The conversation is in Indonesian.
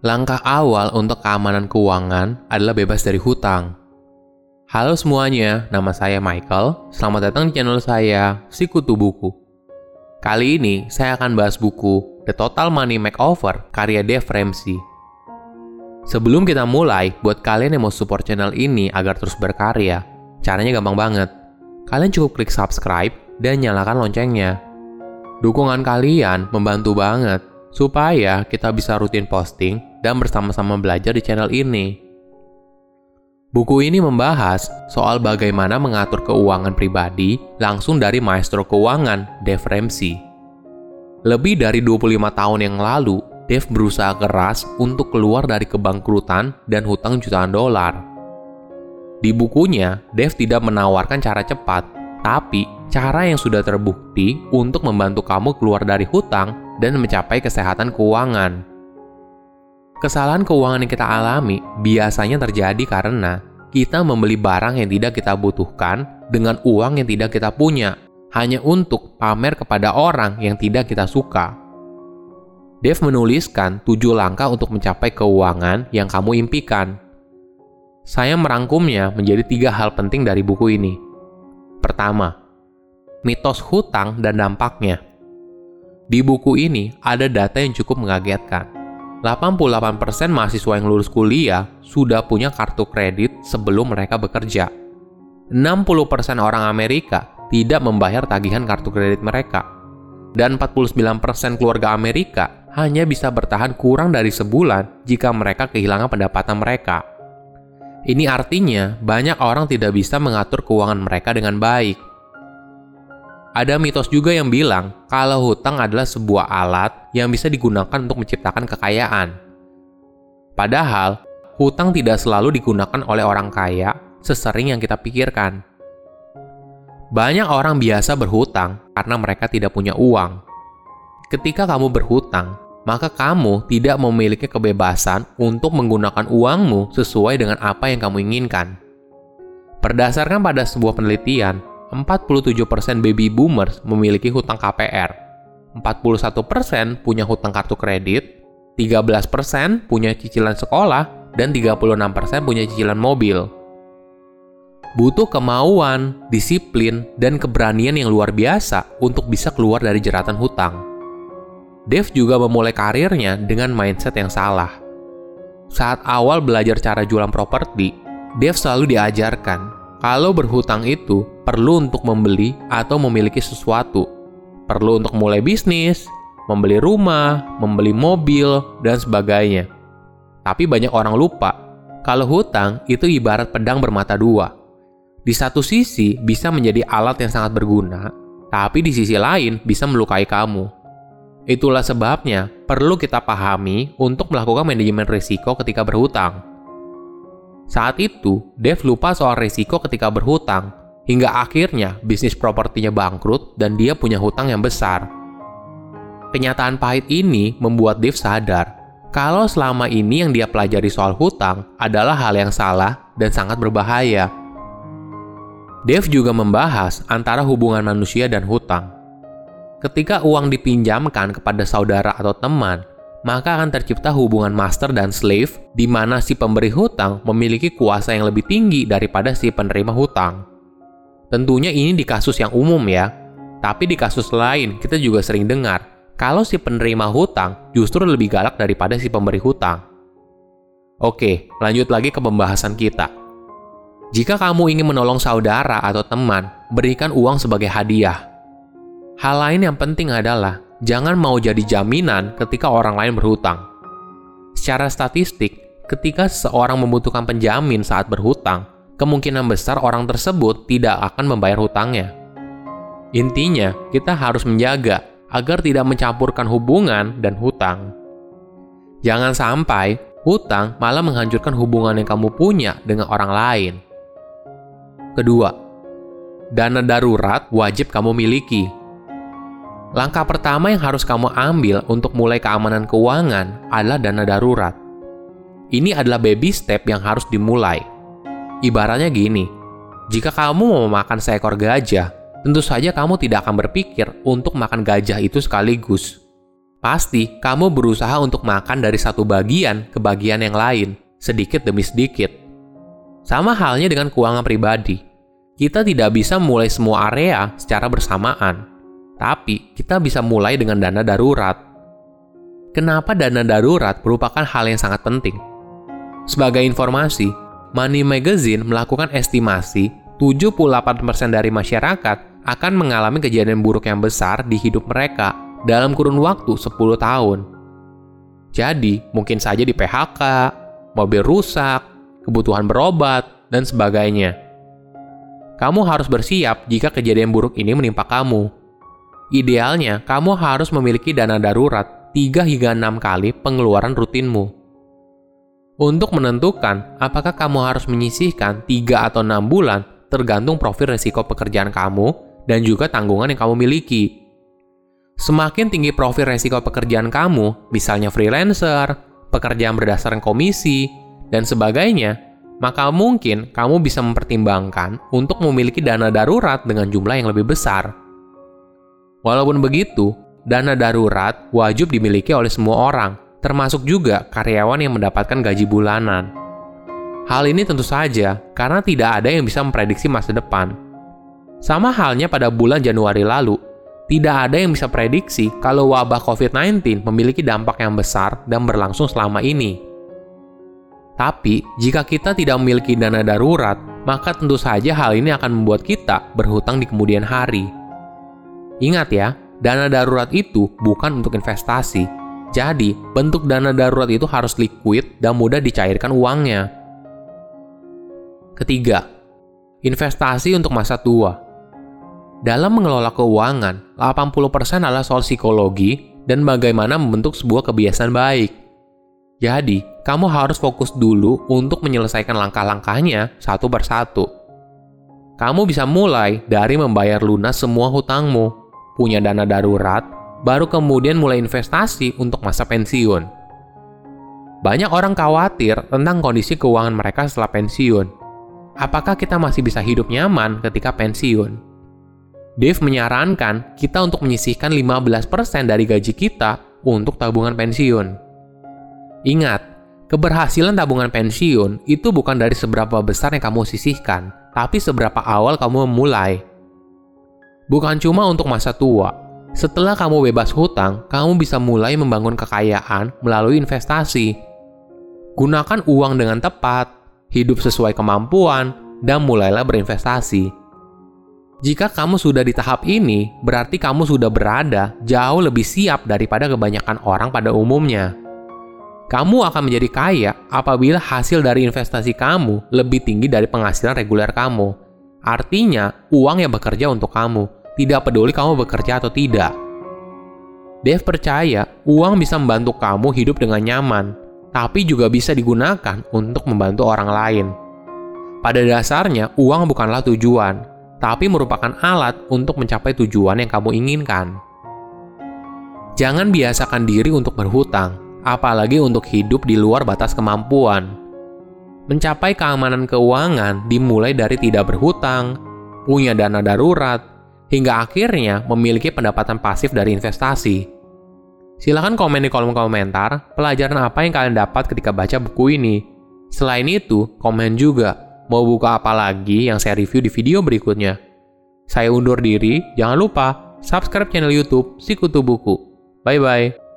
Langkah awal untuk keamanan keuangan adalah bebas dari hutang. Halo semuanya, nama saya Michael. Selamat datang di channel saya, Sikutu Buku. Kali ini saya akan bahas buku The Total Money Makeover karya Dave Ramsey. Sebelum kita mulai, buat kalian yang mau support channel ini agar terus berkarya, caranya gampang banget. Kalian cukup klik subscribe dan nyalakan loncengnya. Dukungan kalian membantu banget supaya kita bisa rutin posting dan bersama-sama belajar di channel ini. Buku ini membahas soal bagaimana mengatur keuangan pribadi langsung dari maestro keuangan Dave Ramsey. Lebih dari 25 tahun yang lalu, Dave berusaha keras untuk keluar dari kebangkrutan dan hutang jutaan dolar. Di bukunya, Dave tidak menawarkan cara cepat, tapi cara yang sudah terbukti untuk membantu kamu keluar dari hutang dan mencapai kesehatan keuangan. Kesalahan keuangan yang kita alami biasanya terjadi karena kita membeli barang yang tidak kita butuhkan dengan uang yang tidak kita punya, hanya untuk pamer kepada orang yang tidak kita suka. Dev menuliskan tujuh langkah untuk mencapai keuangan yang kamu impikan. Saya merangkumnya menjadi tiga hal penting dari buku ini. Pertama, mitos hutang dan dampaknya. Di buku ini ada data yang cukup mengagetkan 88% mahasiswa yang lulus kuliah sudah punya kartu kredit sebelum mereka bekerja. 60% orang Amerika tidak membayar tagihan kartu kredit mereka. Dan 49% keluarga Amerika hanya bisa bertahan kurang dari sebulan jika mereka kehilangan pendapatan mereka. Ini artinya banyak orang tidak bisa mengatur keuangan mereka dengan baik. Ada mitos juga yang bilang kalau hutang adalah sebuah alat yang bisa digunakan untuk menciptakan kekayaan. Padahal, hutang tidak selalu digunakan oleh orang kaya sesering yang kita pikirkan. Banyak orang biasa berhutang karena mereka tidak punya uang. Ketika kamu berhutang, maka kamu tidak memiliki kebebasan untuk menggunakan uangmu sesuai dengan apa yang kamu inginkan. Berdasarkan pada sebuah penelitian, 47% baby boomers memiliki hutang KPR, 41% punya hutang kartu kredit, 13% punya cicilan sekolah, dan 36% punya cicilan mobil. Butuh kemauan, disiplin, dan keberanian yang luar biasa untuk bisa keluar dari jeratan hutang. Dev juga memulai karirnya dengan mindset yang salah. Saat awal belajar cara jualan properti, Dev selalu diajarkan kalau berhutang itu perlu untuk membeli atau memiliki sesuatu. Perlu untuk mulai bisnis, membeli rumah, membeli mobil, dan sebagainya. Tapi banyak orang lupa kalau hutang itu ibarat pedang bermata dua. Di satu sisi bisa menjadi alat yang sangat berguna, tapi di sisi lain bisa melukai kamu. Itulah sebabnya perlu kita pahami untuk melakukan manajemen risiko ketika berhutang. Saat itu, Dev lupa soal risiko ketika berhutang, hingga akhirnya bisnis propertinya bangkrut dan dia punya hutang yang besar. Kenyataan pahit ini membuat Dev sadar kalau selama ini yang dia pelajari soal hutang adalah hal yang salah dan sangat berbahaya. Dev juga membahas antara hubungan manusia dan hutang. Ketika uang dipinjamkan kepada saudara atau teman, maka akan tercipta hubungan master dan slave di mana si pemberi hutang memiliki kuasa yang lebih tinggi daripada si penerima hutang. Tentunya ini di kasus yang umum ya, tapi di kasus lain kita juga sering dengar kalau si penerima hutang justru lebih galak daripada si pemberi hutang. Oke, lanjut lagi ke pembahasan kita. Jika kamu ingin menolong saudara atau teman, berikan uang sebagai hadiah. Hal lain yang penting adalah jangan mau jadi jaminan ketika orang lain berhutang. Secara statistik, ketika seseorang membutuhkan penjamin saat berhutang, kemungkinan besar orang tersebut tidak akan membayar hutangnya. Intinya, kita harus menjaga agar tidak mencampurkan hubungan dan hutang. Jangan sampai hutang malah menghancurkan hubungan yang kamu punya dengan orang lain. Kedua, dana darurat wajib kamu miliki Langkah pertama yang harus kamu ambil untuk mulai keamanan keuangan adalah dana darurat. Ini adalah baby step yang harus dimulai. Ibaratnya gini, jika kamu mau makan seekor gajah, tentu saja kamu tidak akan berpikir untuk makan gajah itu sekaligus. pasti kamu berusaha untuk makan dari satu bagian ke bagian yang lain, sedikit demi sedikit. Sama halnya dengan keuangan pribadi. Kita tidak bisa mulai semua area secara bersamaan, tapi kita bisa mulai dengan dana darurat. Kenapa dana darurat merupakan hal yang sangat penting? Sebagai informasi, Money Magazine melakukan estimasi 78% dari masyarakat akan mengalami kejadian buruk yang besar di hidup mereka dalam kurun waktu 10 tahun. Jadi, mungkin saja di PHK, mobil rusak, kebutuhan berobat, dan sebagainya. Kamu harus bersiap jika kejadian buruk ini menimpa kamu. Idealnya, kamu harus memiliki dana darurat 3 hingga 6 kali pengeluaran rutinmu. Untuk menentukan apakah kamu harus menyisihkan 3 atau 6 bulan tergantung profil resiko pekerjaan kamu dan juga tanggungan yang kamu miliki. Semakin tinggi profil resiko pekerjaan kamu, misalnya freelancer, pekerjaan berdasarkan komisi, dan sebagainya, maka mungkin kamu bisa mempertimbangkan untuk memiliki dana darurat dengan jumlah yang lebih besar. Walaupun begitu, dana darurat wajib dimiliki oleh semua orang, termasuk juga karyawan yang mendapatkan gaji bulanan. Hal ini tentu saja karena tidak ada yang bisa memprediksi masa depan. Sama halnya pada bulan Januari lalu, tidak ada yang bisa prediksi kalau wabah COVID-19 memiliki dampak yang besar dan berlangsung selama ini. Tapi, jika kita tidak memiliki dana darurat, maka tentu saja hal ini akan membuat kita berhutang di kemudian hari. Ingat ya, dana darurat itu bukan untuk investasi. Jadi, bentuk dana darurat itu harus liquid dan mudah dicairkan uangnya. Ketiga, investasi untuk masa tua. Dalam mengelola keuangan, 80% adalah soal psikologi dan bagaimana membentuk sebuah kebiasaan baik. Jadi, kamu harus fokus dulu untuk menyelesaikan langkah-langkahnya satu persatu. Kamu bisa mulai dari membayar lunas semua hutangmu, punya dana darurat, baru kemudian mulai investasi untuk masa pensiun. Banyak orang khawatir tentang kondisi keuangan mereka setelah pensiun, apakah kita masih bisa hidup nyaman ketika pensiun? Dave menyarankan kita untuk menyisihkan 15% dari gaji kita untuk tabungan pensiun. Ingat, keberhasilan tabungan pensiun itu bukan dari seberapa besar yang kamu sisihkan, tapi seberapa awal kamu memulai. Bukan cuma untuk masa tua. Setelah kamu bebas hutang, kamu bisa mulai membangun kekayaan melalui investasi. Gunakan uang dengan tepat, hidup sesuai kemampuan, dan mulailah berinvestasi. Jika kamu sudah di tahap ini, berarti kamu sudah berada jauh lebih siap daripada kebanyakan orang pada umumnya. Kamu akan menjadi kaya apabila hasil dari investasi kamu lebih tinggi dari penghasilan reguler kamu. Artinya, uang yang bekerja untuk kamu, tidak peduli kamu bekerja atau tidak. Dave percaya uang bisa membantu kamu hidup dengan nyaman, tapi juga bisa digunakan untuk membantu orang lain. Pada dasarnya, uang bukanlah tujuan, tapi merupakan alat untuk mencapai tujuan yang kamu inginkan. Jangan biasakan diri untuk berhutang, apalagi untuk hidup di luar batas kemampuan. Mencapai keamanan keuangan dimulai dari tidak berhutang, punya dana darurat, hingga akhirnya memiliki pendapatan pasif dari investasi. Silahkan komen di kolom komentar pelajaran apa yang kalian dapat ketika baca buku ini. Selain itu, komen juga mau buka apa lagi yang saya review di video berikutnya. Saya undur diri, jangan lupa subscribe channel YouTube Sikutu Buku. Bye bye.